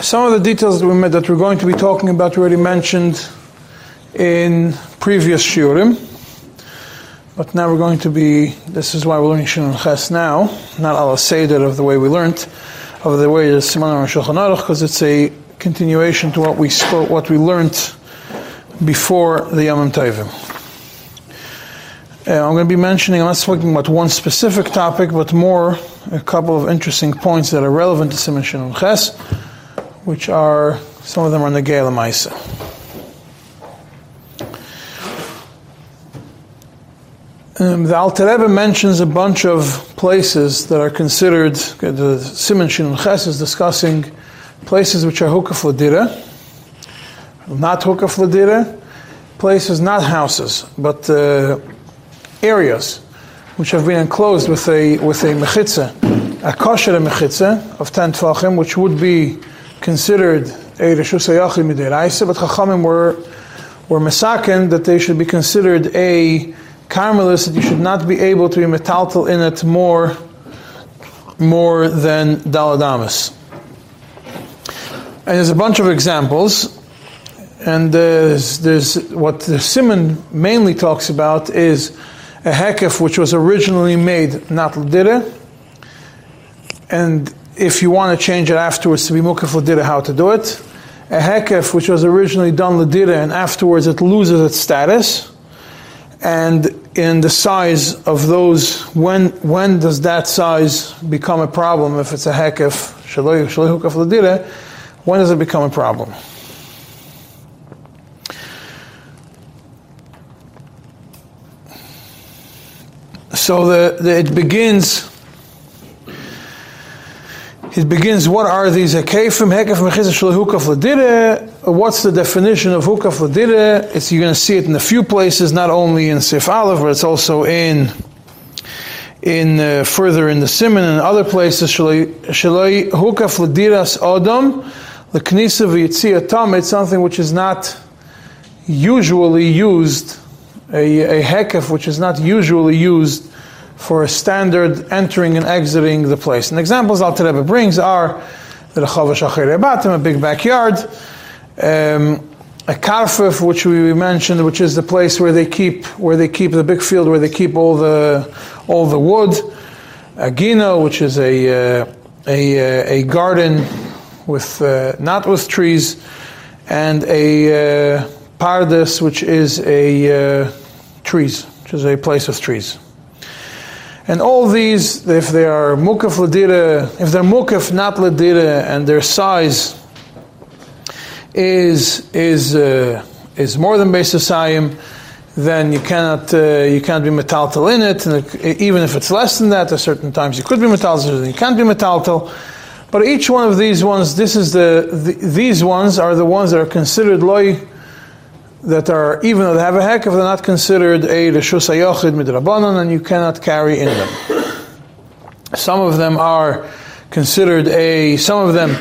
some of the details that, we met, that we're going to be talking about we already mentioned in previous shiurim. But now we're going to be, this is why we're learning Shin Ches now, not al Seder of the way we learned, of the way the Siman and Shulchan Aruch, because it's a continuation to what we spoke, what we learned before the Yom Tovim. Uh, I'm going to be mentioning, I'm not speaking about one specific topic, but more a couple of interesting points that are relevant to Siman Shin Ches which are, some of them are Negei Maisa. Um, the Alter Rebbe mentions a bunch of places that are considered, the Siman Shin Ches is discussing places which are Hukaf Ladira, not Hukaf Ladira, places, not houses, but uh, areas which have been enclosed with a, with a mechitza, a kosher mechitza of 10 tfachim, which would be considered a Rishus Hayachim Midiraisa, but Chachamim were, were Mesaken that they should be considered a Carmelis, that you should not be able to be metaltal in it more, more than Daladamas. And there's a bunch of examples, and there's, there's what the Simon mainly talks about is a hekef which was originally made not ladira, and if you want to change it afterwards to be mukaf ladira, how to do it. A hekef, which was originally done ladira, and afterwards it loses its status. And in the size of those, when when does that size become a problem? If it's a hekef, shaloi hukaf ladira, when does it become a problem? So the, the, it begins it begins, what are these what's the definition of hukaf ladire? It's, you're going to see it in a few places, not only in Sif Aleph, but it's also in in uh, further in the Simon and other places, shalai hukaf ladiras adam, the knisa v'yitzia tam, it's something which is not usually used, a, a which is not usually used for a standard entering and exiting the place. And examples Al Rebbe brings are the Rechava Shachere a big backyard, um, a karfif, which we mentioned, which is the place where they keep where they keep the big field where they keep all the all the wood, a gino, which is a uh, a, a garden with uh, not with trees, and a uh, pardes, which is a uh, trees, which is a place with trees. And all these, if they are mukaf ladira, if they're mukaf not ladira, and their size is is uh, is more than beisasayim, then you cannot uh, you can't be metaltal in it. And even if it's less than that, at certain times you could be metaltal, you can't be metaltal. But each one of these ones, this is the, the these ones are the ones that are considered loy that are, even though they have a hekef, they're not considered a Rishus HaYochid Midrabanan, and you cannot carry in them. Some of them are considered a, some of them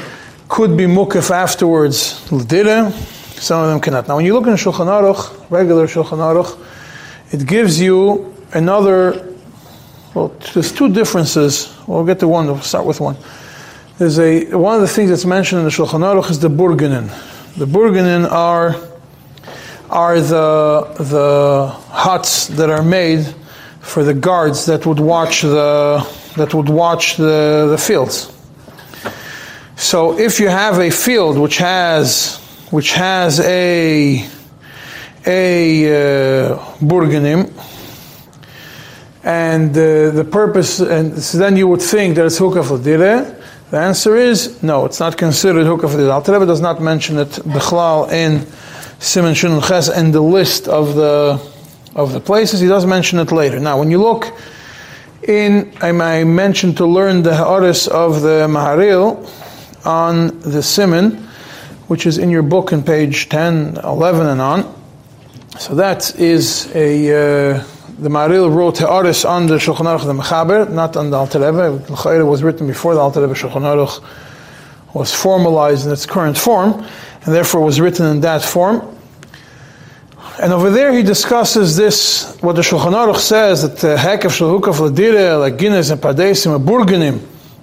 could be mukaf afterwards, l'dira, some of them cannot. Now when you look in Shulchan Aruch, regular Shulchan Aruch, it gives you another, well, there's two differences. We'll get to one, we'll start with one. There's a, one of the things that's mentioned in the Shulchan Aruch is the Burganin. The Burganin are are the, the huts that are made for the guards that would watch the, that would watch the, the fields. So if you have a field which has, which has a, a uh, burganim, and uh, the purpose, and so then you would think that it's hukaf The answer is no, it's not considered hukaf l'direh. Al does not mention it bichlal in Simon Shun Ches and the list of the of the places. He does mention it later. Now, when you look in, I mentioned to learn the Ha'aris of the Maharil on the Simon, which is in your book in page 10, 11 and on. So that is a, uh, the Maharil wrote Ha'aris on the Shulchan Aruch the Mechaber, not on the Alter Rebbe. The was written before the Alter Rebbe Shulchan Aruch was formalized in its current form and therefore was written in that form. And over there he discusses this, what the Shulchan Aruch says, that the Hekav Shal Hukav Ladire, like Guinness and Padesim, and Burganim,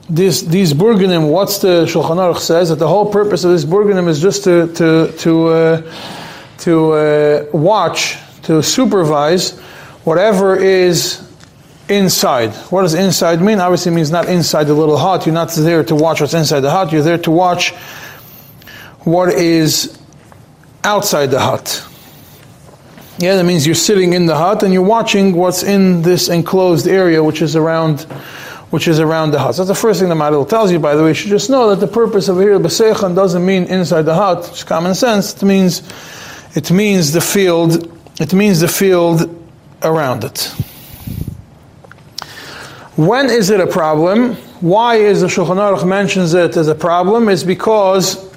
this, these burganim, what's the Shulchan Aruch says that the whole purpose of this burganim is just to to to uh, to uh, watch, to supervise whatever is inside. What does inside mean? Obviously, means not inside the little hut. You're not there to watch what's inside the hut. You're there to watch what is outside the hut. Yeah, that means you're sitting in the hut and you're watching what's in this enclosed area, which is around, which is around the hut. So that's the first thing the Maharil tells you. By the way, you should just know that the purpose of here b'seichan doesn't mean inside the hut. It's common sense. It means, it means the field. It means the field around it. When is it a problem? Why is the Shulchan Aruch mentions it as a problem? Is because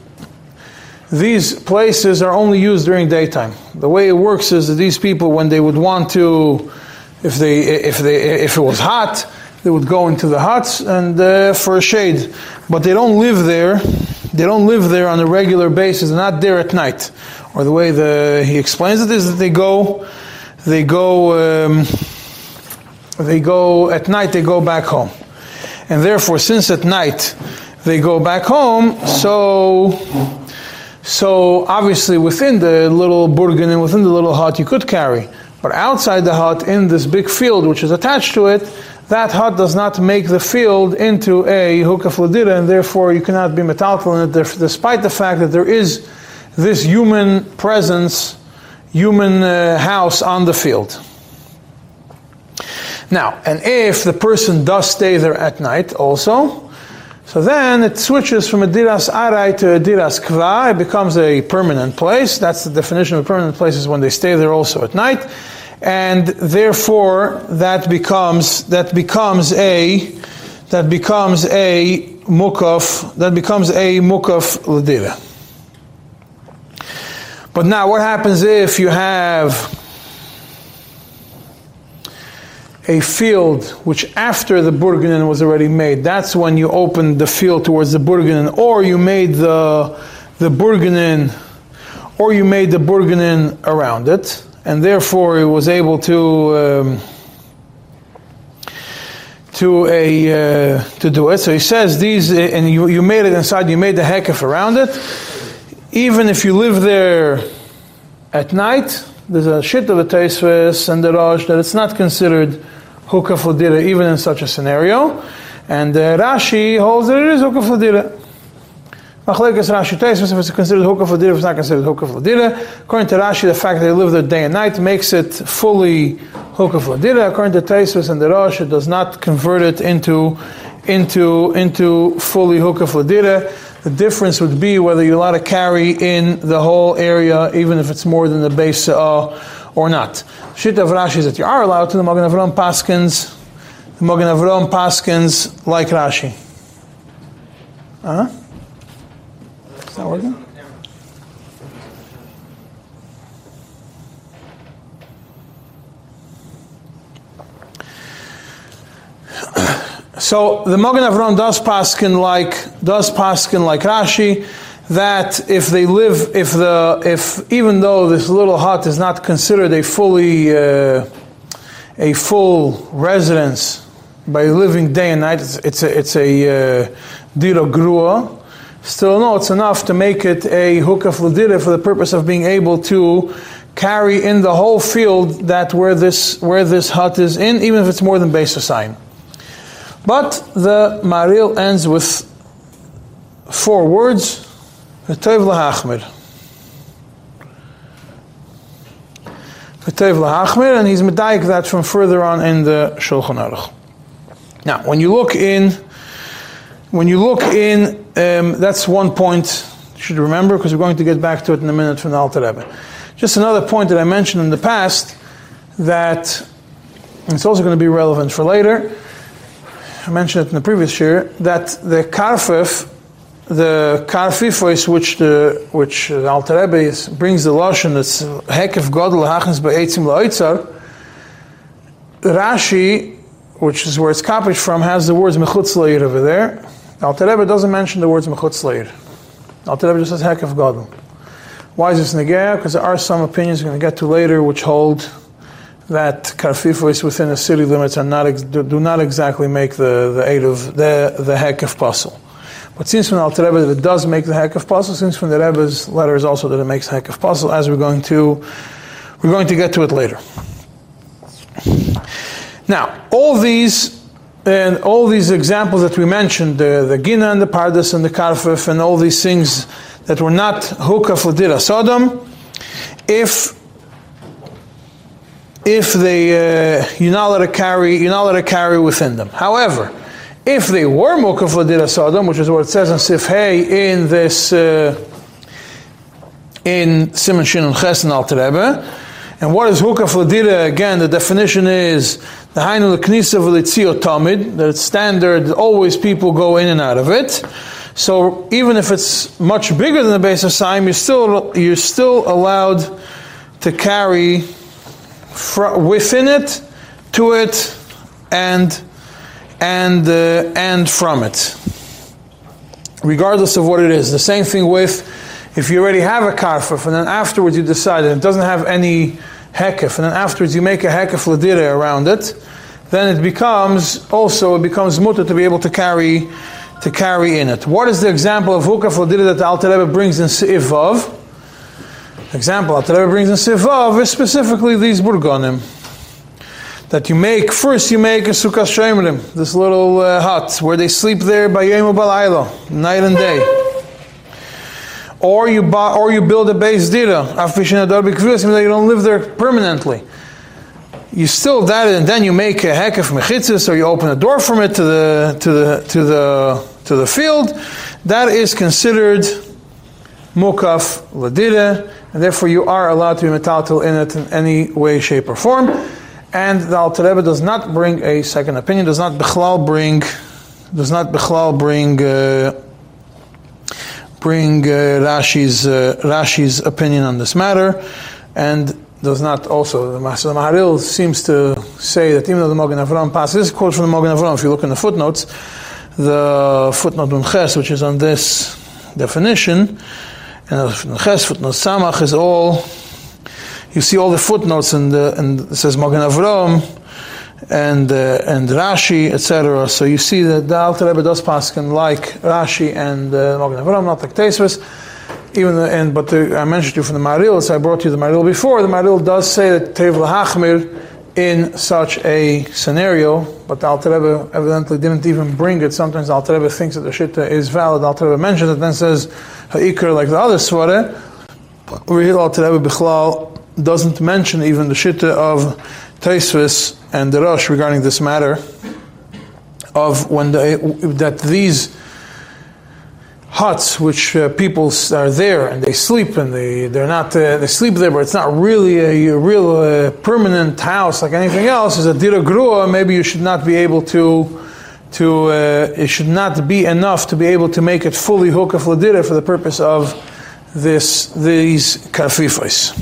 these places are only used during daytime. The way it works is that these people, when they would want to, if they if they if it was hot, they would go into the huts and uh, for a shade. But they don't live there. They don't live there on a regular basis. They're not there at night. Or the way the he explains it is that they go, they go, um, they go at night. They go back home, and therefore, since at night they go back home, so so obviously within the little burgan and within the little hut you could carry. But outside the hut in this big field which is attached to it, that hut does not make the field into a hukaf ladira and therefore you cannot be metaltal in it despite the fact that there is this human presence, human uh, house on the field. Now, and if the person does stay there at night also, so then it switches from a diras arai to a diras kva. It becomes a permanent place. That's the definition of a permanent place is when they stay there also at night, and therefore that becomes that becomes a that becomes a mukaf that becomes a mukaf ladira. But now, what happens if you have a field which after the burganin was already made, that's when you opened the field towards the burganin, or you made the the burganin, or you made the burganin around it, and therefore it was able to um, to a uh, to do it. So he says these, and you, you made it inside. You made the hekef around it. Even if you live there at night, there's a shit of the Taisvis and the Rosh that it's not considered hukaf ladira even in such a scenario. And uh, Rashi holds that it is hukaf ladira. Machlekes Rashi Teismus, if it's considered hookah if it's not considered hookah. According to Rashi, the fact that they live there day and night makes it fully hukaf ladira. According to Teismus and the Rosh, it does not convert it into into into fully hookah fladira. The difference would be whether you're allowed to carry in the whole area, even if it's more than the base uh, or not. Shit of Rashi is that you are allowed to. The Magen Avram Paskins, the Magen Avram Paskins like Rashi. Huh? Is that working? So the Magen Avram does paskin like does paskin like Rashi that if they live, if the, if even though this little hut is not considered a fully, uh, a full residence by living day and night, it's, it's a, it's a uh, grua. Still, no, it's enough to make it a hukaf ladira for the purpose of being able to carry in the whole field that where this where this hut is in, even if it's more than base sign. But the maril ends with four words V'tov lahachmir. V'tov lahachmir, and he's medayik that from further on in the Shulchan Aruch. Now, when you look in, when you look in, um, that's one point you should remember because we're going to get back to it in a minute from the Alter Rebbe. Just another point that I mentioned in the past that it's also going to be relevant for later. I mentioned it in the previous year that the karfif the karfifos which the which the Alter Rebbe brings the lashon that's hekef godel hachens be'etzim la'otzar. Rashi, which is where it's copied from, has the words mechutz leir over there. The Alter Rebbe doesn't mention the words mechutz leir. Alter Rebbe just says hekef godel. Why is this negaya? Because there are some opinions we're going to get to later which hold that karfifos within the city limits are not do not exactly make the the eight of the the hekef puzzle. But since from Alter Rebbe that it does make the hekef puzzle, since from the Rebbe's letters also that it makes the hekef puzzle, as we're going to we're going to get to it later. Now, all these and all these examples that we mentioned, the, the Gina and the Pardas and the Karfif and all these things that were not Hukaf Ladira Sodom, if if they uh, you're not allowed to carry you're not allowed to carry within them. However, if they were Mukaf Ladira Sodom, which is what it says in Sif Hey in this uh, in Simon Shin and Ches and Alter Rebbe, and what is Hukaf Ladira? Again, the definition is the Hainu Knisa V'Litzio Tamid, it's standard, always people go in and out of it. So even if it's much bigger than the base of Saim, you're still, you're still allowed to carry fr- within it, to it, and, and, uh, and from it. Regardless of what it is. The same thing with if you already have a karfif and then afterwards you decide it doesn't have any hekif, and then afterwards you make a hekif ladira around it, then it becomes also it becomes mutter to be able to carry to carry in it. What is the example of hukaf ladira that the Alter Rebbe brings in Se'ivav? Example Alter Rebbe brings in Se'ivav is specifically these burgonim that you make first you make a sukkah shemrim, this little uh, hut where they sleep there by yom balaylo, night and day or you buy, or you build a base dira, that you don't live there permanently. You still that, and then you make a hekef mechitzis, or you open a door from it to the to the to the to the field. That is considered mukaf ladira, and therefore you are allowed to be metaltal in it in any way, shape, or form. And the Alter Rebbe does not bring a second opinion. Does not bichlal bring. Does not bichlal bring. Uh, bring uh, Rashi's, uh, Rashi's opinion on this matter, and does not also, the Maharil seems to say that even though the Mogen Avram passes, this quote from the Mogen Avram, if you look in the footnotes, the footnote Unches, which is on this definition, and Unches, footnote Samach is all, you see all the footnotes, and, and it says Mogen Avram, and uh, and Rashi, etc. So you see that the Alter Rebbe does paskin like Rashi and uh, Magen Avraham, not like Tesvis. Even the, and but the, I mentioned you from the Maril, so I brought you the Maril before. The Maril does say that Tev Hachmir in such a scenario, but the Alter Rebbe evidently didn't even bring it. Sometimes the Alter Rebbe thinks that the Shitta is valid. The Alter Rebbe mentions it, then says Ha'ikr like the other Svare. Real Alter Rebbe doesn't mention even the Shitta of Taisvis and the Rosh regarding this matter of when the, that these huts which uh, people are there and they sleep and they they're not uh, they sleep there but it's not really a, a real uh, permanent house like anything else is a dira grua maybe you should not be able to to uh, it should not be enough to be able to make it fully ladira for the purpose of this these kafifos.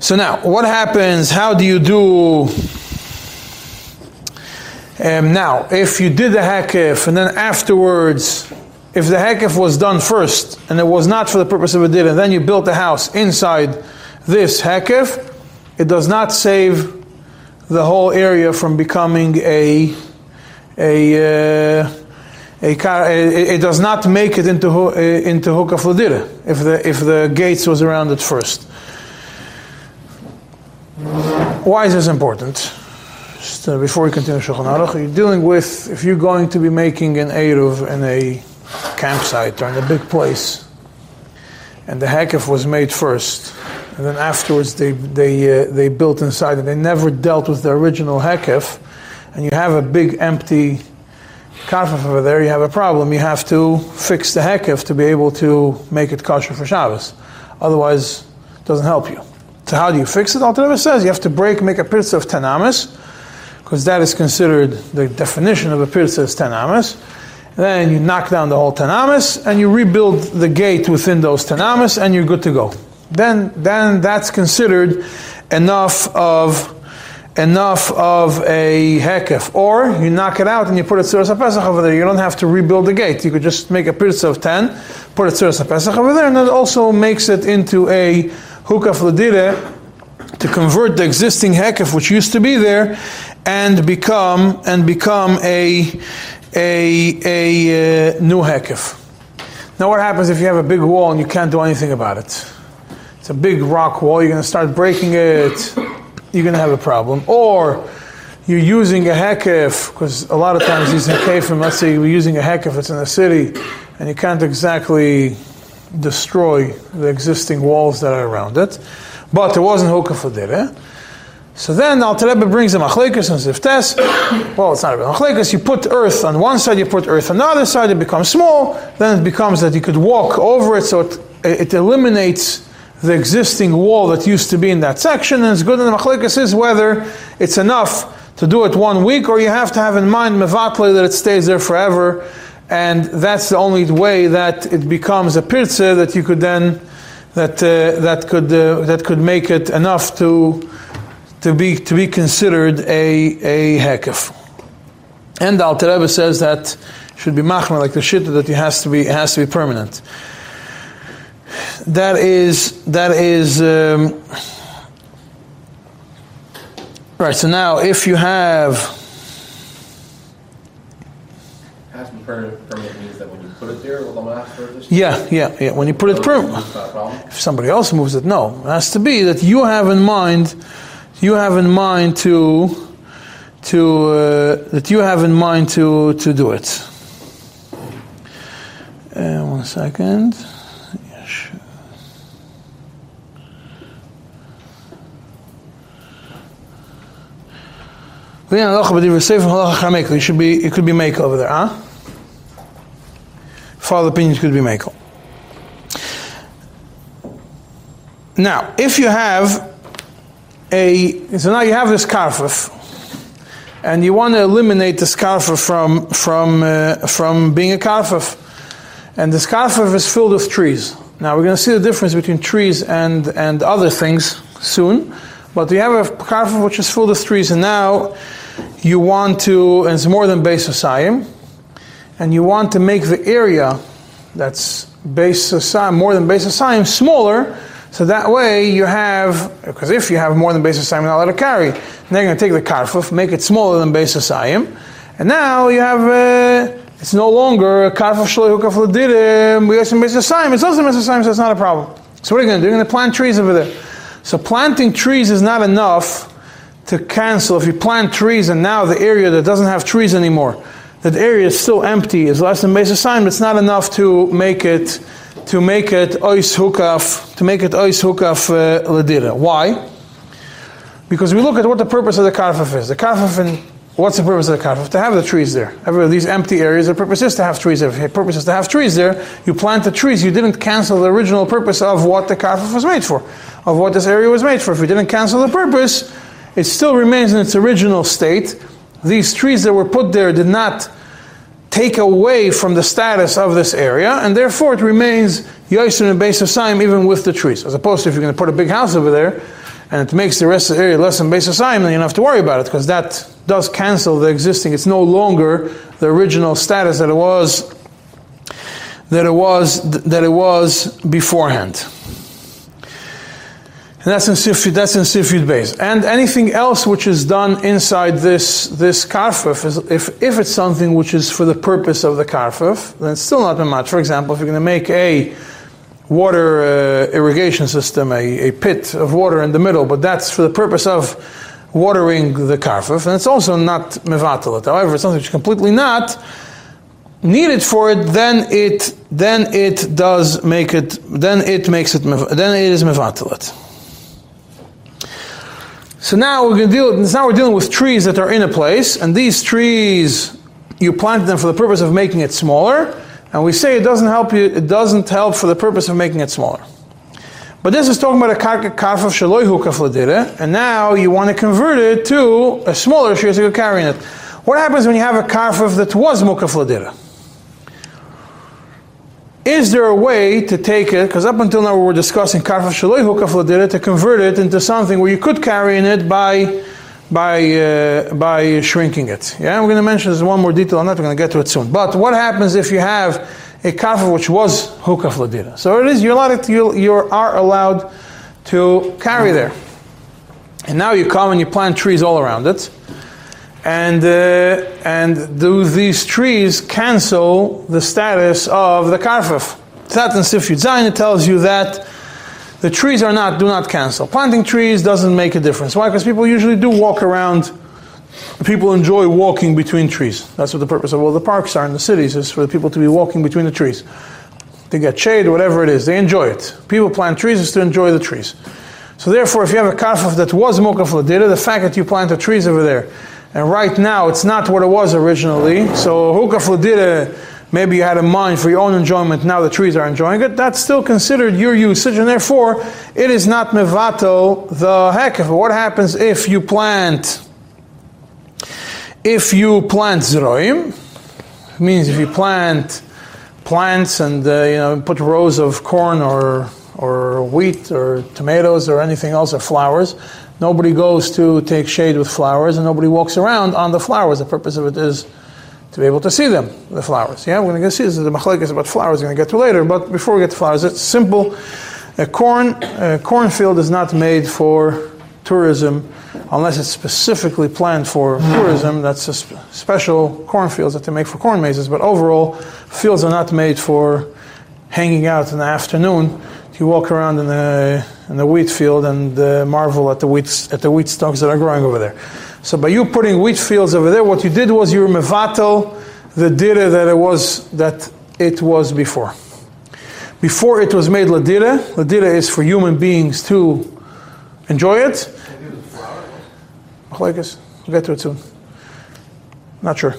So now, what happens? How do you do? Um, now, if you did the hekif and then afterwards, if the hekif was done first and it was not for the purpose of a din, and then you built the house inside this hekif, it does not save the whole area from becoming a a uh, a it, does not make it into into hukaf if the if the gates was around it first. Why is this important? Just, uh, before we continue Shulchan Aruch, you're dealing with, if you're going to be making an Eruv in a campsite or in a big place, and the Hekef was made first, and then afterwards they, they, uh, they built inside and they never dealt with the original Hekef, and you have a big empty karfaf over there, you have a problem. You have to fix the Hekef to be able to make it kosher for Shabbos. Otherwise, it doesn't help you. So how do you fix it? Alter says you have to break, make a pirza of tenamis, because that is considered the definition of a pirza is tenamis. Then you knock down the whole tenamis and you rebuild the gate within those tenamis, and you're good to go. Then, then that's considered enough of enough of a hekef. Or you knock it out and you put a tzuras pesach over there. You don't have to rebuild the gate. You could just make a pirza of ten, put a tzuras pesach over there, and that also makes it into a hukaf ladire to convert the existing hekef which used to be there and become and become a a a uh, new hekef. Now, what happens if you have a big wall and you can't do anything about it? It's a big rock wall. You're going to start breaking it. You're going to have a problem. Or you're using a hekef because a lot of times these hekefim. Let's say you're using a hekef. It's in the city, and you can't exactly destroy the existing walls that are around it. But it wasn't hukah for dire. Eh? So then Al Rebbe brings a machlekas and ziftes. Well, it's not a machlekas. You put earth on one side, you put earth on the other side. It becomes small. Then it becomes that you could walk over it, so it, it eliminates the existing wall that used to be in that section. And it's good. And the machlekas is whether it's enough to do it one week, or you have to have in mind mevatle that it stays there forever. And that's the only way that it becomes a pirza that you could then that uh, that could uh, that could make it enough to to be to be considered a a hekef. And the Alter Rebbe says that should be machmer like the shit that it has to be it has to be permanent. That is that is um, right. So now, if you have has to be permanent, permanent means that when you put it there, will the last for this? yeah yeah yeah when you put it permanent. It's not a problem. If somebody else moves it, no. It has to be that you have in mind, you have in mind to, to uh, that you have in mind to to do it. Uh, one second. You should be. It could be make over there, huh? Father opinions could be make. Now, if you have a, so now you have this karfif, and you want to eliminate this karfif from from uh, from being a karfif, and this karfif is filled with trees. Now we're going to see the difference between trees and and other things soon, but you have a karfif which is filled with trees, and now you want to, and it's more than base Osayim, and you want to make the area that's base Osayim, more than base Osayim, smaller, so that way you have, because if you have more than base Osayim, you're not allowed to carry. Now you're going to take the karfuf, make it smaller than base Osayim, and now you have, uh, it's no longer a karfuf shaloi hukaf we have some base Osayim, it's also base Osayim, so it's not a problem. So what are you going to do? You're going to plant trees over there. So planting trees is not enough to cancel. If you plant trees and now the area that doesn't have trees anymore, that area is still empty, is less than base but it's not enough to make it to make it ois hukaf, to make it ois hukaf uh, ledira. Why? Because we look at what the purpose of the karfaf is. The karfaf, and what's the purpose of the karfaf? To have the trees there. Every these empty areas, the purpose is to have trees there. The purpose is to have trees there, you plant the trees. You didn't cancel the original purpose of what the karfaf was made for, of what this area was made for. If you didn't cancel the purpose, it still remains in its original state. These trees that were put there did not take away from the status of this area, and therefore it remains Yosin and Beis Hasayim even with the trees. As opposed to if you're going to put a big house over there, and it makes the rest of the area less than Beis Hasayim, then you don't have to worry about it, because that does cancel the existing. It's no longer the original status that it was that it was that it was beforehand. And that's in Sifid, that's in Sifid base. And anything else which is done inside this, this karfuf, is, if, if it's something which is for the purpose of the karfuf, then it's still not mamat. For example, if you're going to make a water uh, irrigation system, a, a pit of water in the middle, but that's for the purpose of watering the karfuf, and it's also not mevatalit. However, it's something which is completely not needed for it, then it then it does make it then it makes it then it is mevatalit. So now we're going to deal. Now we're dealing with trees that are in a place, and these trees you planted them for the purpose of making it smaller, and we say it doesn't help you. It doesn't help for the purpose of making it smaller. But this is talking about a karka karf of shaloi hukaf and now you want to convert it to a smaller shir so you're carrying it. What happens when you have a karf that was mukaf ladira? Is there a way to take it, because up until now we were discussing shaloi hukaf to convert it into something where you could carry in it by by uh, by shrinking it. Yeah, I'm going to mention this one more detail on that. We're going to get to it soon. But what happens if you have a karfa which was hukaf ladira? So it is you're allowed to, you you are allowed to carry there. And now you come and you plant trees all around it. And, uh, and do these trees cancel the status of the karfif? That in Sif Zayin tells you that the trees are not, do not cancel. Planting trees doesn't make a difference. Why? Because people usually do walk around people enjoy walking between trees. That's what the purpose of all the parks are in the cities, is for the people to be walking between the trees. They get shade whatever it is, they enjoy it. People plant trees is to enjoy the trees. So therefore, if you have a karfaf that was mukaf ladira, the fact that you planted trees over there, and right now it's not what it was originally, so hukaf ladira, maybe you had a mind for your own enjoyment, now the trees are enjoying it, that's still considered your usage, and therefore it is not mevato the hekef. What happens if you plant if you plant zroim, means if you plant plants and uh, you know put rows of corn or or wheat or tomatoes or anything else or flowers, nobody goes to take shade with flowers and nobody walks around on the flowers. The purpose of it is to be able to see them, the flowers. Yeah, we're going to see this. The machlekes about flowers. We're going to get to later. But before we get to flowers, it's simple. A corn a cornfield is not made for tourism unless it's specifically planned for tourism, that's a sp- special cornfields that they make for corn mazes. But overall, fields are not made for hanging out in the afternoon. You walk around in the in the wheat field and uh, marvel at the wheat at the wheat stalks that are growing over there. So by you putting wheat fields over there, what you did was you were mevatel the dira that it was that it was before. Before it was made ladira, ladira is for human beings to enjoy it. We'll get to it soon. Not sure.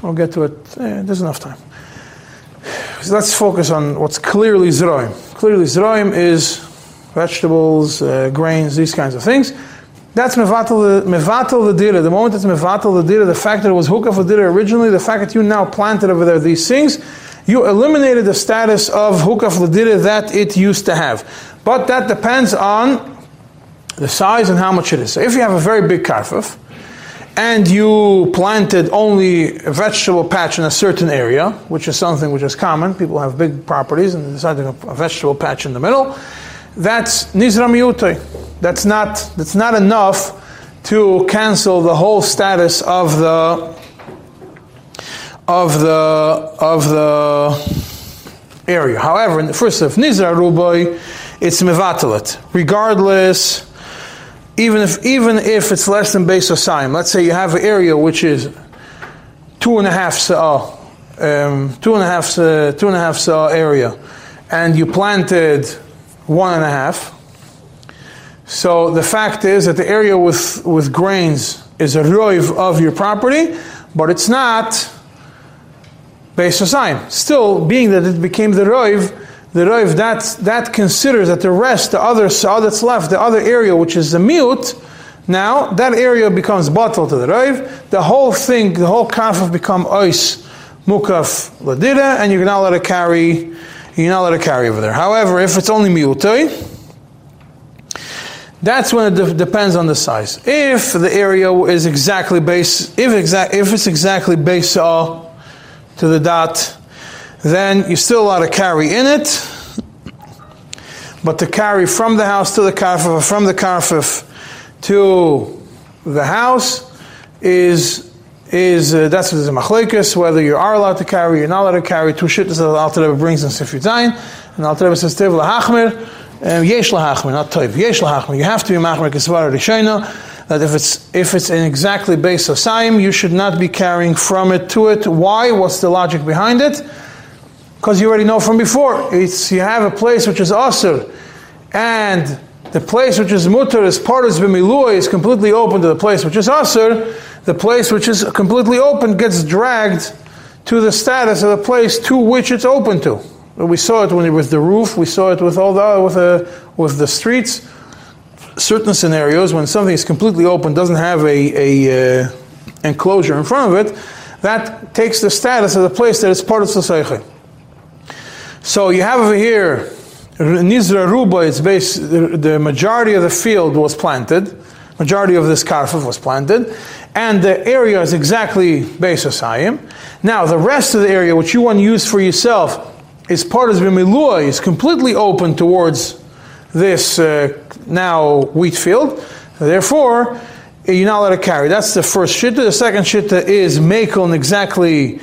We'll get to it. Eh, there's enough time. So let's focus on what's clearly Zroim. Clearly, Zroim is vegetables, uh, grains, these kinds of things. That's mevatel the dira. The moment it's mevatel the dira, the fact that it was hukaf the dira originally, the fact that you now planted over there these things, you eliminated the status of hukaf the dira that it used to have. But that depends on the size and how much it is. So if you have a very big karfif, and you planted only a vegetable patch in a certain area, which is something which is common, people have big properties and decide to a vegetable patch in the middle, that's nizra miyutay. That's not, that's not enough to cancel the whole status of the of the of the area. However, in the first of nizra ruboy, it's mevatalit, regardless even if even if it's less than base of let's say you have an area which is two and a half saw, um, two and a half uh, two and a half saw area, and you planted one and a half. So the fact is that the area with with grains is a roiv of your property, but it's not base of Still, being that it became the roiv the Rav, that, that considers that the rest, the other saw that's left, the other area, which is the mute, now that area becomes bottled to the Rav. The whole thing, the whole kafaf become ois mukaf ladira, and you're not let it carry, you're not let it carry over there. However, if it's only miutoi, that's when it de- depends on the size. If the area is exactly base, if exact, if it's exactly base uh, to the dot then you still allowed to carry in it, but to carry from the house to the karfif, from the karfif to the house is is uh, that's what is a machlekes, whether you are allowed to carry, you're not allowed to carry. Two shittas that Alter Rebbe brings in Sifri Zayin, and Alter Rebbe says Tev lahachmer, um, yesh lahachmer, not toiv, yesh lahachmer. You have to be machmer kesvara rishayna. That if it's if it's in exactly base of saim, you should not be carrying from it to it. Why? What's the logic behind it? Because you already know from before, it's you have a place which is asr, and the place which is mutter is part of b'milua is completely open to the place which is asr. The place which is completely open gets dragged to the status of the place to which it's open to. We saw it when it was the roof. We saw it with all the with the with the streets. Certain scenarios when something is completely open, doesn't have a, a uh, enclosure in front of it, that takes the status of the place that is part of society. So you have over here Nizra Ruba, it's based, the, majority of the field was planted, majority of this karfif was planted, and the area is exactly Beis Hasayim. Now, the rest of the area, which you want to use for yourself, is part of Bimilua, is completely open towards this, uh, now wheat field. Therefore, you're not allowed to carry. That's the first shitta. The second shitta is makel in exactly,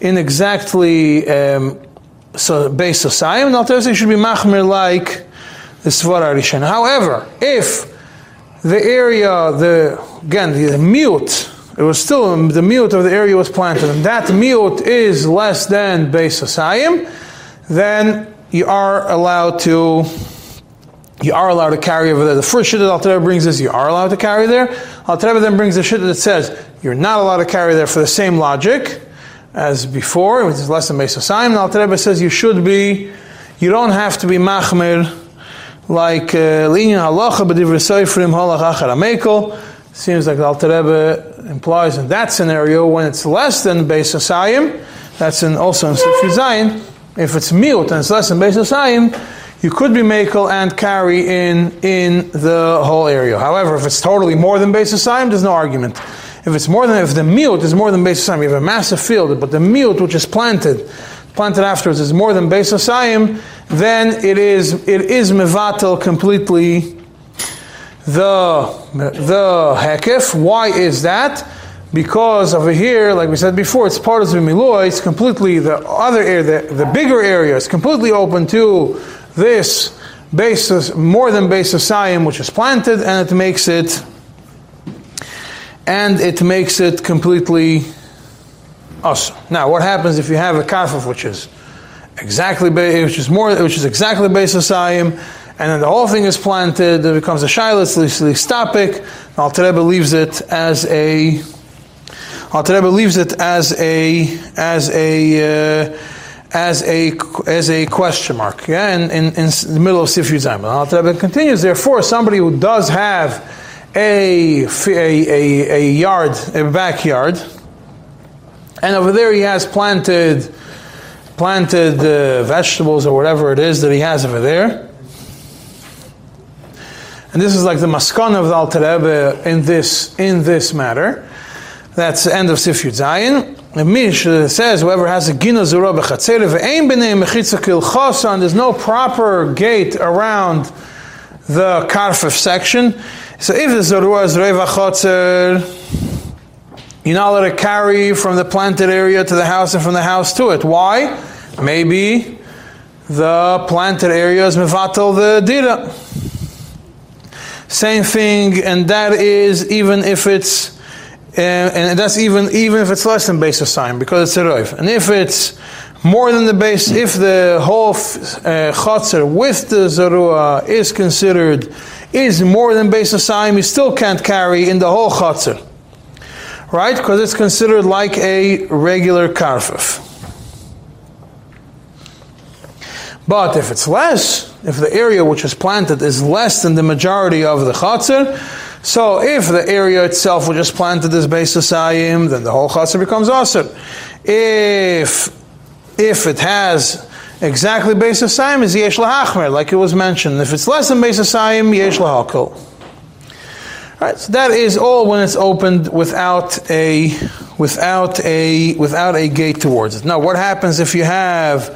in exactly um, so base society. And alternatively, should be machmir like the svara. However, if the area, the again the, the mute, it was still the mute of the area was planted, and that mute is less than base society, then you are allowed to you are allowed to carry over there. The first shit that Al brings is you are allowed to carry there. Al then brings the shit that says you're not allowed to carry there for the same logic as before, which is less than Mesa Saim. Al Rebbe says you should be, you don't have to be machmir like uh, linyan halacha b'divrei seifrim halach achar amekel. Seems like Al Rebbe implies in that scenario when it's less than Beis Hasayim, that's in, also in Sifri Zayin, if it's miut and it's less than Beis Hasayim, you could be makel and carry in in the whole area. However, if it's totally more than Beis Hasayim, there's no argument. If it's more than if the miut is more than Beis Hasayim, you have a massive field, but the miut which is planted planted afterwards is more than Beis Hasayim, then it is it is mevatel completely the the hekif. Why is that? Because over here, like we said before, it's part of the miloy. It's completely the other area, the, the bigger area is completely open to this basis more than base of which is planted, and it makes it and it makes it completely awesome. Now, what happens if you have a kafif which is exactly which is more which is exactly base of Sayim, and then the whole thing is planted, it becomes a shilas listopik. Alter Rebbe leaves it as a Alter Rebbe leaves it as a as a uh, as a as a question mark. Yeah, in, in, in the middle of Sifri Zayin. Alter Rebbe continues. Therefore, somebody who does have a, a, a, a yard, a backyard, and over there he has planted planted uh, vegetables or whatever it is that he has over there. And this is like the maskana of the Alter Rebbe in this in this matter. That's the end of Sif Yud Zayin. The Mish says whoever has a gina zura b'chatzere ve'ein b'nei mechitza kilchosa there's no proper gate around the karfif section. So if the zurua is reva chotzer, you're not allowed to carry from the planted area to the house and from the house to it. Why? Maybe the planted area is mevatel the dira. Same thing, and that is even if it's, uh, and that's even even if it's less than base of sign because it's a roif. And if it's more than the base, if the whole uh, chotzer with the zarua is considered is more than base of sign, you still can't carry in the whole chotzer, right? Because it's considered like a regular karfif. But if it's less, if the area which is planted is less than the majority of the chatzir, so if the area itself which is planted is base asayim, then the whole chatzir becomes asir. If if it has exactly base asayim, is yesh lahachmer, like it was mentioned. If it's less than base asayim, yesh lahakol. Right, so that is all when it's opened without a without a without a gate towards it. Now, what happens if you have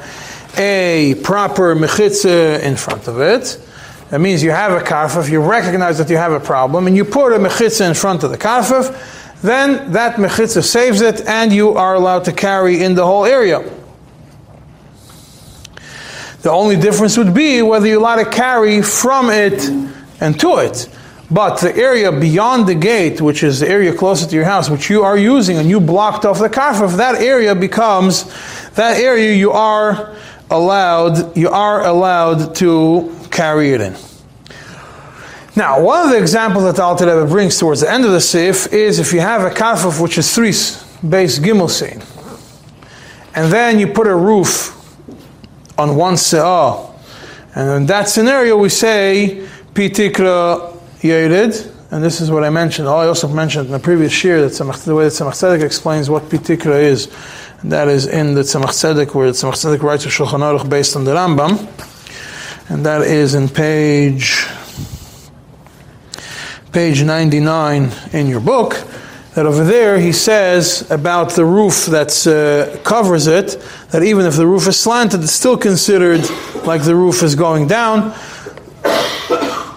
a proper mechitza in front of it. That means you have a karfaf, you recognize that you have a problem, and you put a mechitza in front of the karfaf, then that mechitza saves it, and you are allowed to carry in the whole area. The only difference would be whether you're allowed to carry from it and to it. But the area beyond the gate, which is the area closer to your house, which you are using and you blocked off the karfaf, that area becomes, that area you are allowed, you are allowed to carry it in. Now, one of the examples that Al Rebbe brings towards the end of the sif is if you have a kafaf which is three base gimel sein, and then you put a roof on one se'ah, and in that scenario we say pitikra yerid, and this is what I mentioned. I also mentioned in the previous year that the way that Tzemach Tzedek explains what pitikra is And that is in the Tzemach Tzedek, where the Tzemach Tzedek writes a Shulchan Aruch based on the Rambam. And that is in page, page 99 in your book. That over there he says about the roof that uh, covers it, that even if the roof is slanted, it's still considered like the roof is going down.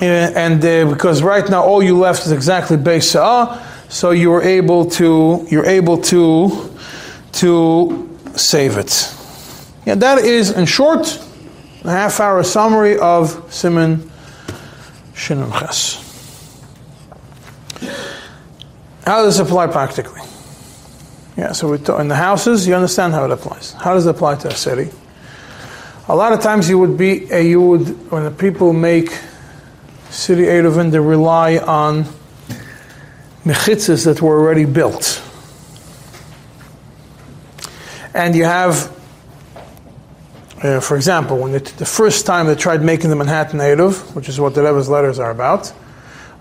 and uh, because right now all you left is exactly base sa'ah, so you were able to you're able to to save it. Yeah, that is in short a half hour summary of Simon Shin and Ches. How does this apply practically? Yeah, so in the houses, you understand how it applies. How does it apply to a city? A lot of times you would be, you would, when the people make city Eruvin, they rely on mechitzas that were already built. And you have, uh, for example, when it, the first time they tried making the Manhattan Eruv, which is what the Rebbe's letters are about,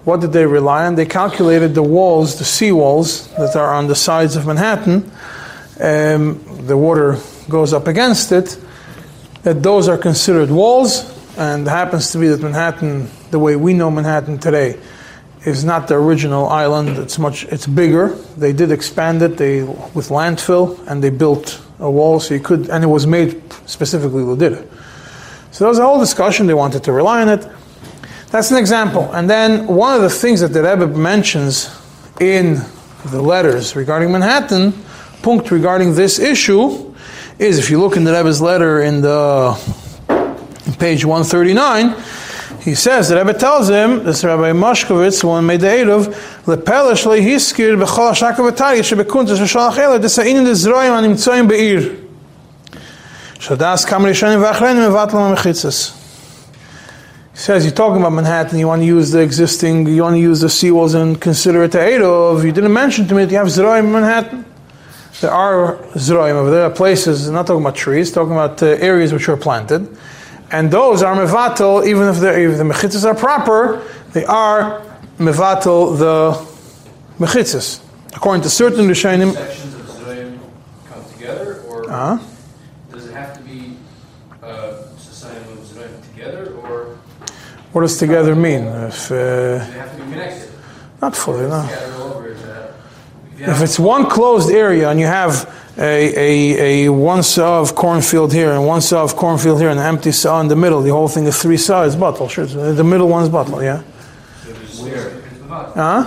what did they rely on? They calculated the walls, the sea walls that are on the sides of Manhattan. Um, the water goes up against it that those are considered walls, and it happens to be that Manhattan, the way we know Manhattan today, is not the original island. It's much, it's bigger. They did expand it they, with landfill, and they built a wall so you could, and it was made specifically Ludida. So there was a whole discussion. They wanted to rely on it. That's an example. And then one of the things that the Rebbe mentions in the letters regarding Manhattan, punct regarding this issue, is if you look in the Rebbe's letter in the in page 139, he says, the Rebbe tells him, this Rabbi Moshkowitz, one made the Erev, lepelish lehiskir b'chol ha'shaka v'tari, shebekuntas v'shalach elah, desa'inin dezroim animtzoim be'ir. Shadas kam rishonim v'achrenim v'atlam ha'mechitzas says, you're talking about Manhattan, you want to use the existing, you want to use the seawalls and consider it a Eruv. You didn't mention to me that you have Zeroim in Manhattan. There are Zroim over there, are places, not talking about trees, talking about uh, areas which are planted. And those are mevatel, even if the, if the mechitzas are proper, they are mevatel the mechitzas. According to certain Rishonim. Sections of Zoyim come together, or Uh-huh. does it have to be uh, society of Zoyim together, or What does together mean? If, uh, they have to be connected? not fully, no. Scattered all over, is that? If you If have- it's one closed area and you have a, a, a one saw of cornfield here and one saw of cornfield here and an empty saw in the middle, the whole thing is three saws, bottle, sure. The middle one's bottle, yeah? Where? Huh?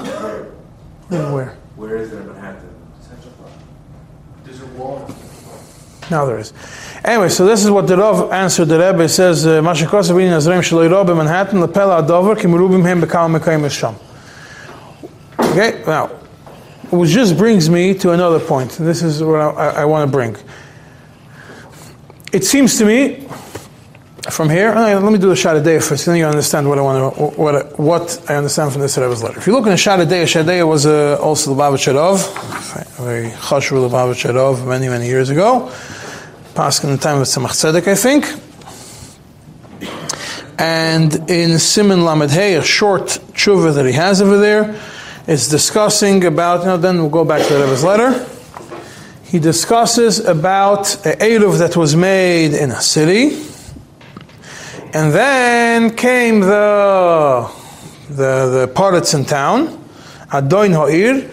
Where? Where is it in Manhattan? There's a wall. Now there is. Anyway, so this is what the Rav answered the Rebbe. It says, uh, Masha Kosav in Nazrem Shaloi Rav Manhattan, Lepela Adover, Kim Rubim Hem Bekal Mekayim Sham. Okay, now, which just brings me to another point. This is what I, I, I want to bring. It seems to me, from here, let me do the Shadadeh first, then you understand what I want to, what, what I understand from this Rebbe's letter. If you look in the Shadadeh, Shadadeh was uh, also Sharov, a very chashur Lubavitch Sharov many, many years ago. Passed in the time of Tzemach Tzedek, I think. And in Simon Lamed Hey, a short tshuva that he has over there, is discussing about, know, then we'll go back to the Rebbe's letter. He discusses about a Eruv that was made in a city, and then came the the the parrots in town, Adoin Ha'ir,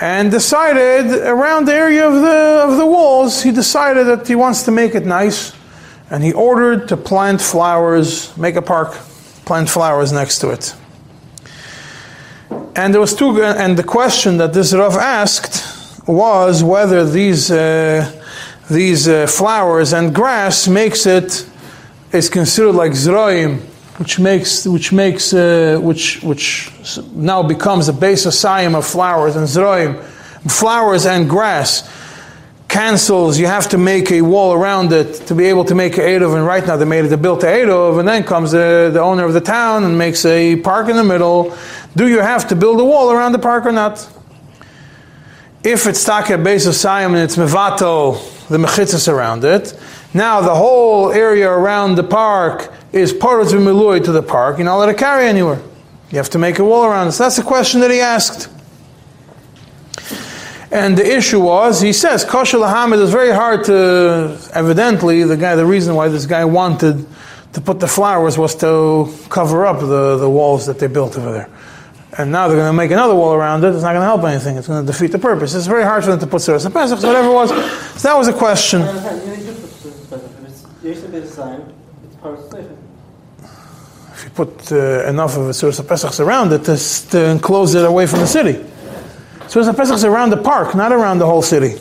and decided around the area of the of the walls, he decided that he wants to make it nice, and he ordered to plant flowers, make a park, plant flowers next to it. And there was two, and the question that this Rav asked was whether these uh, these uh, flowers and grass makes it is considered like zroim, which makes which makes uh, which which now becomes the base of sayim of flowers and zroim, flowers and grass cancels. You have to make a wall around it to be able to make a Eruv, and right now they made it, they built a Eruv, and then comes the, the owner of the town and makes a park in the middle. Do you have to build a wall around the park or not? If it's taka base of Sayim and it's mevato, the mechitzas around it, now the whole area around the park is part of the milui to the park. You're not allowed to carry anywhere. You have to make a wall around it. So that's the question that he asked. And the issue was, he says, kosher lahamid is very hard to, evidently, the guy, the reason why this guy wanted to put the flowers was to cover up the, the walls that they built over there. And now they're going to make another wall around it. It's not going to help anything. It's going to defeat the purpose. It's very hard for them to put Suras and Pesach, whatever it was. So that was a question. If you if you put uh, enough of a Tzuras Pesachs around it to, to enclose it away from the city. Tzuras Pesachs around the park, not around the whole city.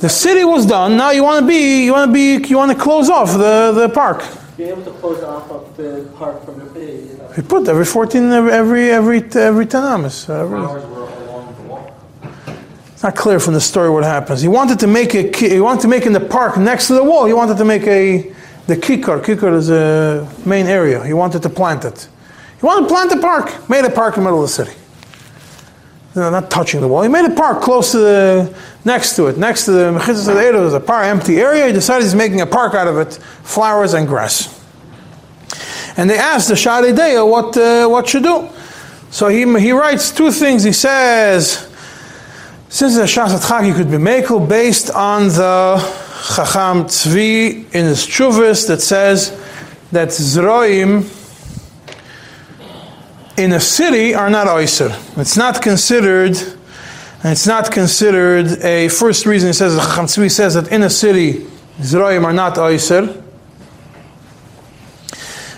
The city was done. Now you want to be, you want to be, you want to close off the, the park. Be able to close off of the park from the big, you know. You put every 14, every every every, every 10 amas. Every, Flowers were along the wall. It's not clear from the story what happens. He wanted to make a, he wanted to make in the park next to the wall. He wanted to make a, the kikar. Kikar is a main area. He wanted to plant it. He wanted to plant a park. Made a park in the middle of the city. No, not touching the wall. He made a park close to the, next to it, next to the Mechitzas of the a park, empty area. He decided he's making a park out of it, flowers and grass. And they asked the Shari Deya what, uh, what should do. So he, he writes two things. He says, since the Shas Chagi could be Mekel based on the Chacham Tzvi in his Chuvis that says that Zroim in a city are not Oyser. It's not considered, and it's not considered a first reason he says, the Chacham Tzvi says that in a city Zroim are not Oyser.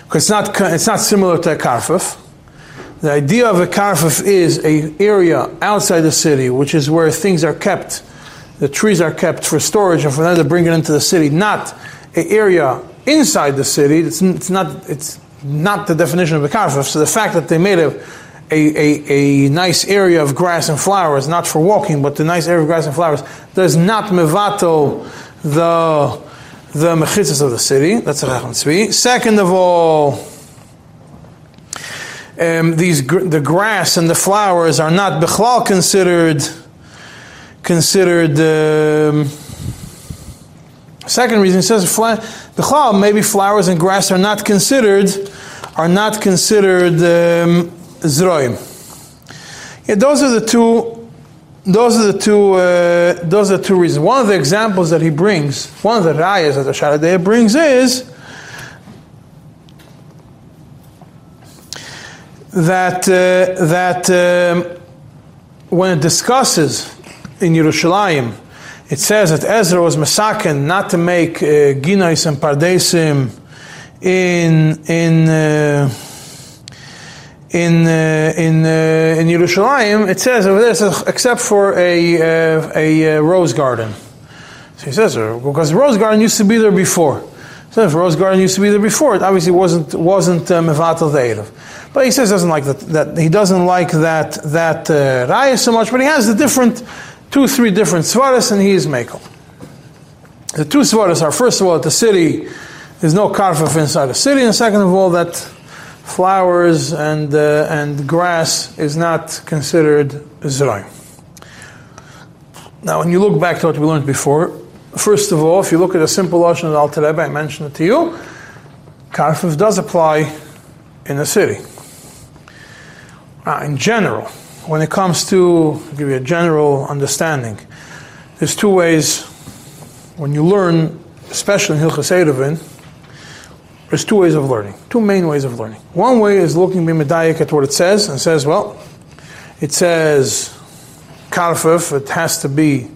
Because it's not, it's not similar to a Karfif. The idea of a karfif is an area outside the city, which is where things are kept. The trees are kept for storage and for them to bring it into the city, not an area inside the city. It's, it's not it's not the definition of a karfif. So the fact that they made a, a, a, a nice area of grass and flowers, not for walking, but the nice area of grass and flowers, does not mevato the the mechitzas of the city. That's a. Second of all, um, these gr- the grass and the flowers are not bichlal considered considered. Um, second reason he says bichlal maybe flowers and grass are not considered are not considered um, zroim. Yeah, those are the two. Those are the two. Uh, those are the two reasons. One of the examples that he brings, one of the rayas that the Sharadeh brings is that uh, that um, when it discusses in Yerushalayim, it says that Ezra was masaken not to make uh, ginais and pardesim in in uh, in uh, in uh, in Yerushalayim. It says over there, except for a uh, a uh, rose garden. So he says uh, because the rose garden used to be there before. So if rose garden used to be there before, it obviously wasn't wasn't uh, mevatel. But he says doesn't like that, that he doesn't like that that uh, raya so much. But he has the different two three different svaras, and he is mekel. The two svaras are first of all, at the city there's no karfaf inside the city, and second of all that flowers and uh, and grass is not considered zrayim. Now, when you look back to what we learned before, first of all, if you look at a simple lashon of the Alter Rebbe, I mentioned it to you. Karfif does apply in the city. Uh, in general, when it comes to I'll give you a general understanding, there's two ways. When you learn, especially in Hilchas Eruvin, there's two ways of learning, two main ways of learning. One way is looking b'medayik at what it says and says, well, it says karfif, it has to be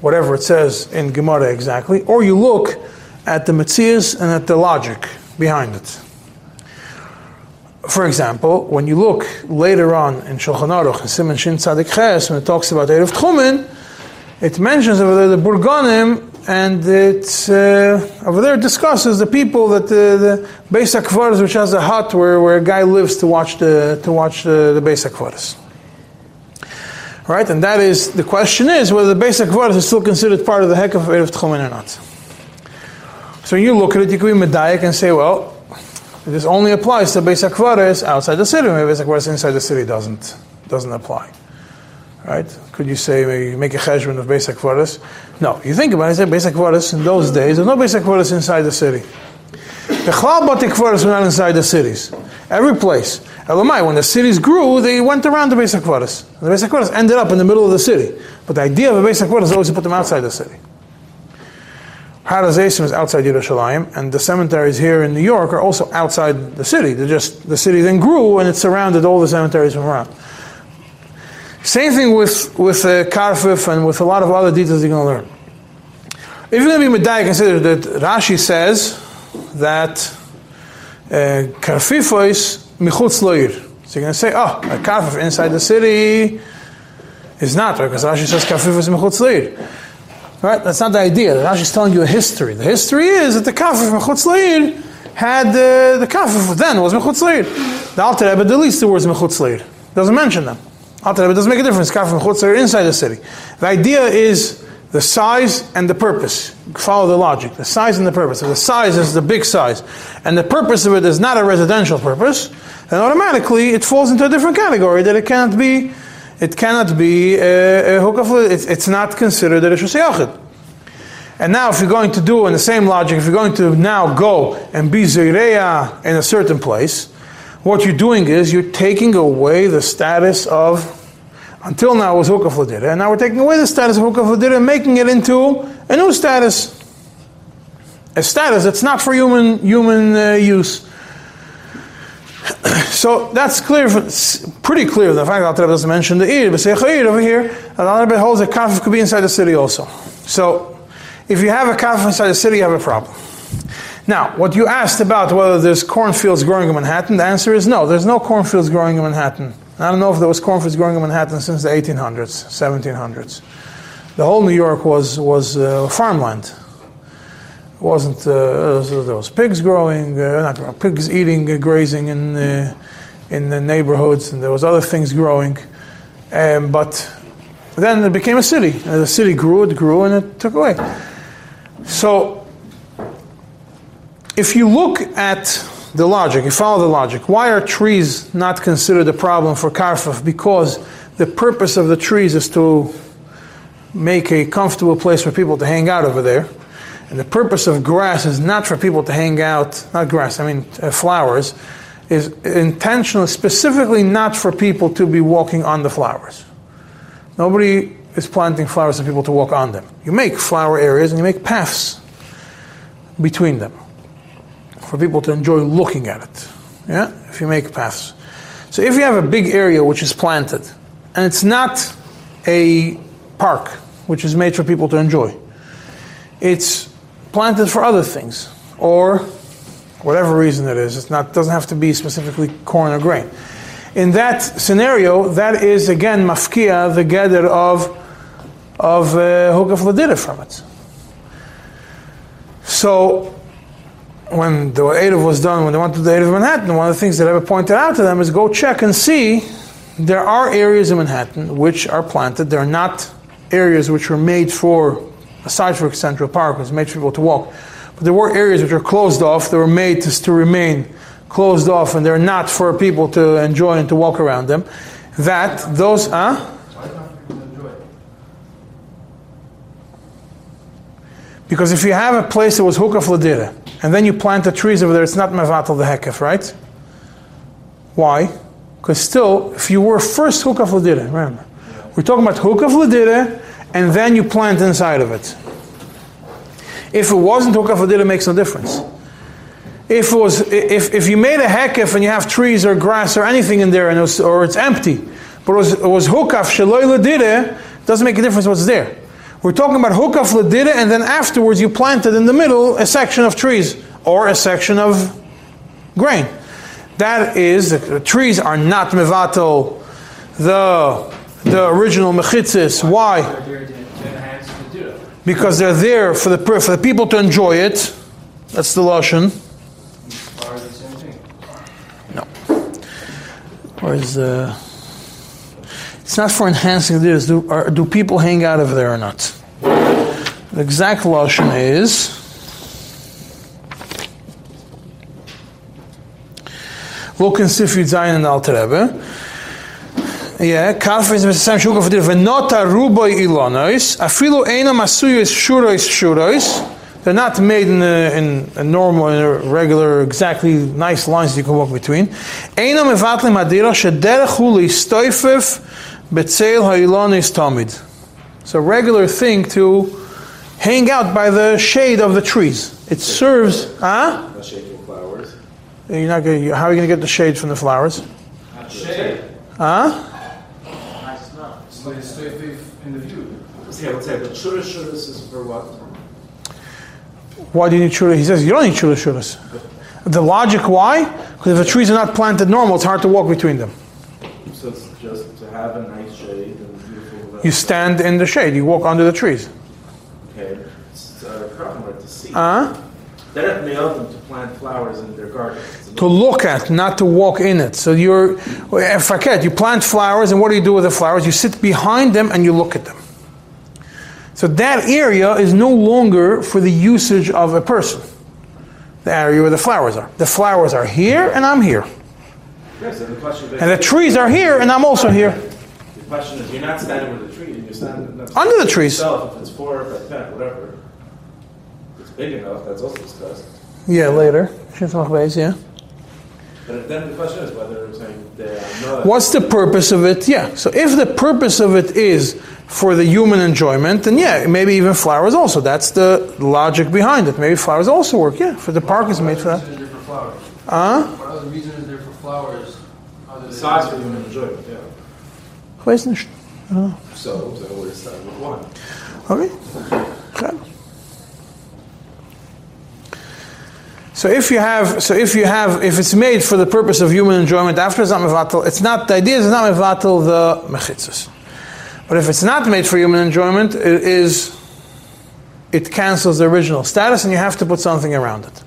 whatever it says in Gemara exactly, or you look at the mitzias and at the logic behind it. For example, when you look later on in Shulchan Aruch, in Simon Shin Tzadik Ches, when it talks about Erev Tchumen, it mentions over there the Burganim, and it uh, over there discusses the people that the, the Beis HaKvaras, which has a hut where, where a guy lives to watch the to watch the, the Beis HaKvaras. Right, and that is the question is whether the Beis HaKvaras is still considered part of the Hek of Erev Tchumen or not. So when you look at it, you can be medayik and say, well, this only applies to Beis HaKvaras outside the city. Maybe Beis HaKvaras inside the city doesn't doesn't apply. Right? Could you say make a cheshbon of Beis HaKvaras? No. You think about it. Say Beis HaKvaras in those days. There's no Beis HaKvaras inside the city. The Chlal Bati Kvaras were not inside the cities. Every place. Elamai, when the cities grew, they went around the Beis HaKvaras. The Beis HaKvaras ended up in the middle of the city. But the idea of a Beis HaKvaras is always to put them outside the city. Har HaZeisim is outside Yerushalayim, and the cemeteries here in New York are also outside the city. They're just the city then grew, and it surrounded all the cemeteries from around. Same thing with with uh, Karfif and with a lot of other details you're going to learn. If you're going to be medayik, consider that Rashi says that uh, karfifois michutz. So you're going to say, oh, a karfif inside the city is not, right? Because Rashi says karfifois michutz loir. Right? That's not the idea. Rashi is telling you a history. The history is that the karfif michutz loir had uh, the karfif then was michutz loir. The Alter Rebbe deletes the words michutz loir. Doesn't mention them. Alter Rebbe doesn't make a difference. Karfif michutz loir inside the city. The idea is the size and the purpose. Follow the logic. The size and the purpose. If the size is the big size, and the purpose of it is not a residential purpose, then automatically it falls into a different category that it cannot be. It cannot be a, a hukaf. It's, it's not considered a rishus. And now, if you're going to do in the same logic, if you're going to now go and be zeireya in a certain place, what you're doing is you're taking away the status of until now it was Hukaf Ladira, and now we're taking away the status of Hukaf Ladira and making it into a new status. A status that's not for human, human uh, use. so that's clear, pretty clear. The fact that Rebbe doesn't mention the Ir, but say over here, the Rebbe holds a kafif could be inside the city also. So if you have a kafif inside the city, you have a problem. Now, what you asked about whether there's cornfields growing in Manhattan, the answer is no. There's no cornfields growing in Manhattan. I don't know if there was cornfields growing in Manhattan since the 1800s, 1700s. The whole New York was was uh, farmland. It wasn't uh, there was pigs growing, uh, not growing, pigs eating, uh, grazing in uh, in the neighborhoods, and there was other things growing. Um, but then it became a city. And the city grew, it grew, and it took away. So, if you look at the logic, you follow the logic. Why are trees not considered a problem for Karfaf? Because the purpose of the trees is to make a comfortable place for people to hang out over there. And the purpose of grass is not for people to hang out, not grass, I mean uh, flowers, is intentionally, specifically not for people to be walking on the flowers. Nobody is planting flowers for people to walk on them. You make flower areas and you make paths between them for people to enjoy looking at it. Yeah, if you make paths. So if you have a big area which is planted, and it's not a park which is made for people to enjoy, it's planted for other things, or whatever reason it is. It's not doesn't have to be specifically corn or grain. In that scenario, that is again mafkia, the gather of of uh, hukaf from it. So when the Erev was done, when they went to the Erev of Manhattan, one of the things that I pointed out to them is go check and see there are areas in Manhattan which are planted. They're not areas which were made for, aside from Central Park, was made for people to walk. But there were areas which are closed off, they were made to, to remain closed off, and they're not for people to enjoy and to walk around them. That, those, huh? Because if you have a place that was hukaf ladira, and then you plant the trees over there, it's not mevatel the hekef, right? Why? Because still, if you were first hukaf ladira, remember, we're talking about hukaf ladira, and then you plant inside of it. If it wasn't hukaf ladira, it makes no difference. If was, if, if you made a hekef and you have trees or grass or anything in there, and it was, or it's empty, but it was, it was hukaf doesn't make a difference what's there. We're talking about hukaf ladira, and then afterwards you planted in the middle a section of trees or a section of grain. That is, the trees are not mevatel the the original mechitzis. Why? Because they're there for the for the people to enjoy it. That's the lashon. No. Or is the it's not for enhancing this. Do, are, do people hang out over there or not? The exact lashon is. Look in Zayin and Alter Rebbe. Yeah, Kalf is Mesasem Shukah for Venota Ruboy Ilonois. Afilo Eina Masuyos Shurois Shurois. They're not made in a, in a normal, in a regular, exactly nice lines you can walk between. Betzel Ha'ilon is Tamid. It's a regular thing to hang out by the shade of the trees. It serves, huh? The shade from flowers. You're not gonna, how are you going to get the shade from the flowers? Shade. Huh? Yeah, let's say, but shura shuras is for what? Why do you need shura? He says you don't need shura shuras. The logic why? Because if the trees are not planted normal, it's hard to walk between them. So it's just to have a nice shade and beautiful. You stand in the shade, you walk under the trees. Okay, it's uh, problem to see. Uh, Deret me'odim to plant flowers in their gardens. To look at, not to walk in it. So you're, forget, you plant flowers, and what do you do with the flowers? You sit behind them and you look at them. So that area is no longer for the usage of a person. The area where the flowers are. The flowers are here, and I'm here. Yes, and the question is. And the trees are here, and I'm also here. The question is, you're not standing with the tree, you're standing. Under the trees. Yourself, if it's four by ten, whatever. If it's big enough, that's also discussed. Yeah, later. Yeah. But then the question is whether it's saying they know. What's the purpose of it? Yeah. So if the purpose of it is for the human enjoyment, then yeah, maybe even flowers also. That's the logic behind it. Maybe flowers also work. Yeah, for the park is made for that. other reason there for flowers? Huh? What other reason is there for flowers? Besides for human enjoyment, yeah. Weiß nicht. So, so we're starting with one. Okay. So if you have, so if you have, if it's made for the purpose of human enjoyment after it's not mevatel, it's not the idea is not mevatel the mechitzas. But if it's not made for human enjoyment, it is, it cancels the original status, and you have to put something around it.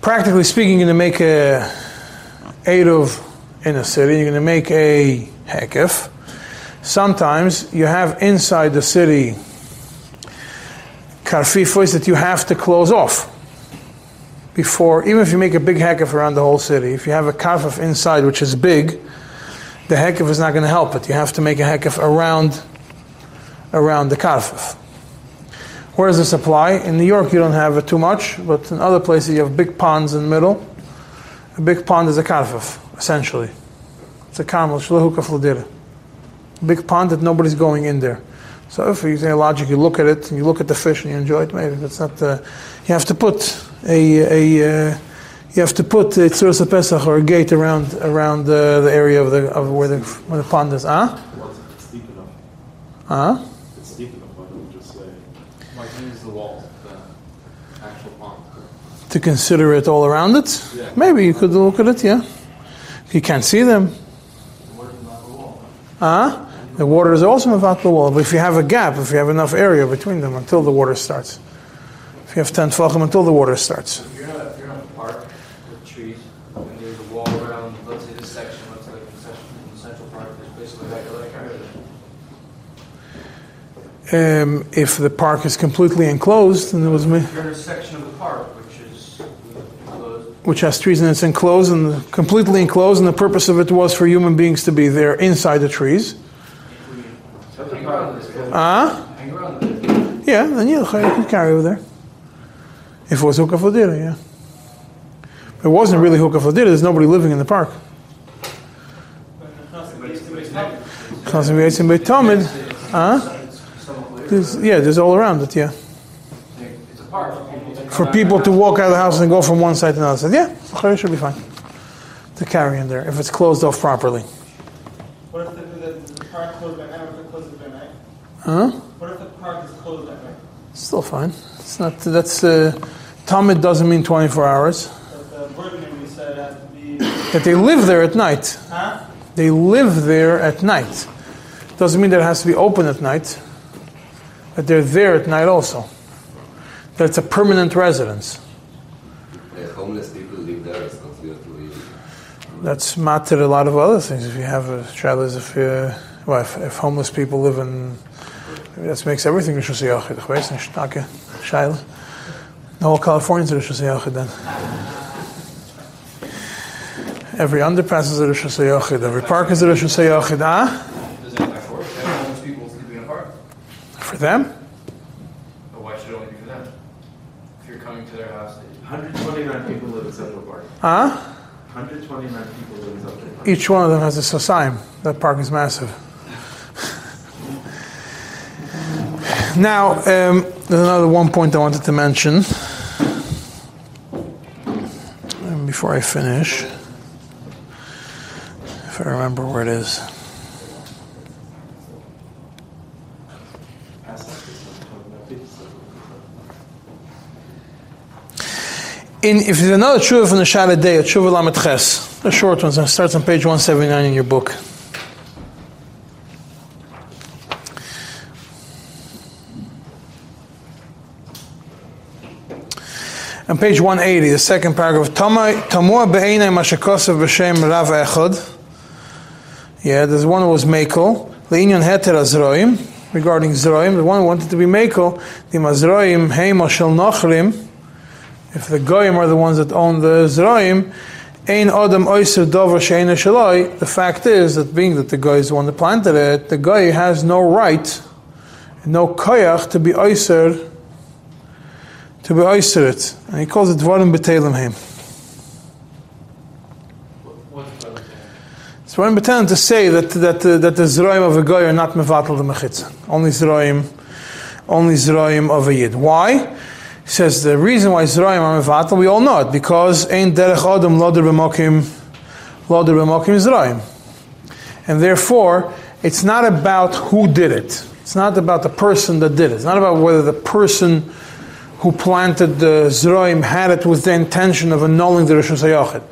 Practically speaking, you're going to make a eruv in a city. You're going to make a hekef. Sometimes you have inside the city karfifos that you have to close off before, even if you make a big hekef around the whole city, if you have a karfif inside which is big, the hekef is not going to help it. You have to make a hekef around, around the karfif. Where does this apply? In New York, you don't have it too much, but in other places, you have big ponds in the middle. A big pond is a karfif, essentially. It's a carmel, shlehuka fladira. Big pond that nobody's going in there. So if you say logic, you look at it and you look at the fish and you enjoy it. Maybe that's not. Uh, you have to put a a. Uh, you have to put a tzuras pesach or a gate around around the, the area of the of where the where the pond is. Huh? What's if it's deep enough? Huh? It's deep enough, why don't just say? Like, use the wall, the actual pond. To consider it all around it. Yeah. Maybe you could look at it. Yeah. You can't see them. What is not the? Huh? The water is also about the wall. But if you have a gap, if you have enough area between them until the water starts. If you have 10 tefachim until the water starts. If you're in a, if you're in a park with trees, and there's a wall around, let's say this section, let's say like the section in Central Park, there's basically like, like, area. Um, if the park is completely enclosed, then there was me, If you're in a section of the park which is closed, which has trees and it's enclosed and completely enclosed, and the purpose of it was for human beings to be there inside the trees. Huh? Yeah, then you could carry over there. If it was hukaf ladira, yeah. It wasn't really hukaf ladira. There's nobody living in the park. Chasim v'yitzim b'tomid. Huh? There's, yeah, there's all around it. Yeah, It's a park for people to. for people to walk out of the house and go from one side to another side. Yeah, okay, should be fine. To carry in there if it's closed off properly. What if the, the, park closed at night? What if it closes at night? Huh? What if the park is closed at night? Still fine. It's not. That's uh, Talmud doesn't mean 24 hours. But the said has to be, That they live there at night. huh? They live there at night. Doesn't mean that it has to be open at night. That they're there at night also. That it's a permanent residence. Uh, homeless people live there, it's considered to be. That's matter a lot of other things. If you have a child, as if, uh, well, if, if homeless people live in, that makes everything Rishus Yachid. Ich weiß nicht, danke, Shaila. The whole California's a Rishus Yachid then. Every underpass is a Rishus Yachid. Every park is a Rishus Yachid. Ah? Does it affect work? Homeless people sleeping in a park? For them? But why should it only be for them? Coming to their house, 129 people live in Central Park. Huh? 129 people live in Central Park. Each one of them has a society. That park is massive. Now, um, there's another one point I wanted to mention before I finish. If I remember where it is. In, if there's another tshuva from the Shalat Day, a tshuva lamet ches, the short ones, it starts on page 179 in your book. On page 180, the second paragraph, Tamua be'enai mashakosav b'shem Rav Echad. Yeah, there's one who was Mekel. Le'inyan heter azroim. Regarding Zroim, the one who wanted to be Mekel, the Mazroim heima shel nochrim. If the Goyim are the ones that own the Zroim, Ein Adam Oyser Dover Sheina Shaloi, the fact is that being that the guy is the one that planted it, the guy has no right, no koyach to be Oyser to be oyster it. And he calls it Dvarim other thing? It's Dvarim B'Telim to say that, that, uh, that the Zroim of a guy are not Mevatel the Mechitza. Only Zroim, only Zroim of a Yid. Why? He says the reason why Zroim are Mevatel, we all know it, because Ein Derech Adam Loder B'Mokim, Loder B'Mokim Zroim. And therefore, it's not about who did it. It's not about the person that did it. It's not about whether the person who planted the Zroim had it with the intention of annulling the Rosh Hashanah.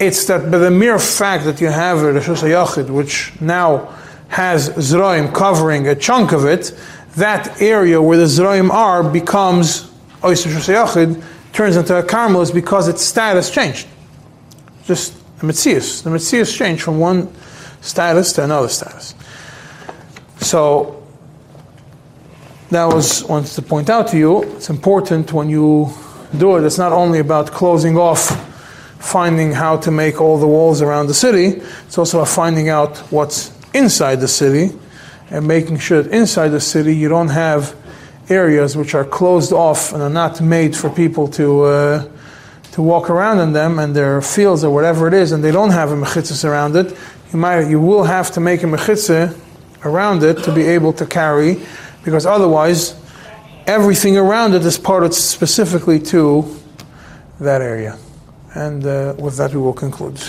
It's that by the mere fact that you have a Rosh Hashanah, which now has Zroim covering a chunk of it, that area where the Zroim are becomes Turns into a Carmelis because its status changed. Just the Metzias. The Metzias changed from one status to another status. So that was wanted to point out to you. It's important when you do it. It's not only about closing off, finding how to make all the walls around the city. It's also about finding out what's inside the city and making sure that inside the city you don't have areas which are closed off and are not made for people to uh, to walk around in them and their fields or whatever it is, and they don't have a mechitzah around it. You might you will have to make a mechitzah around it to be able to carry because otherwise everything around it is parted specifically to that area. And uh, with that, we will conclude.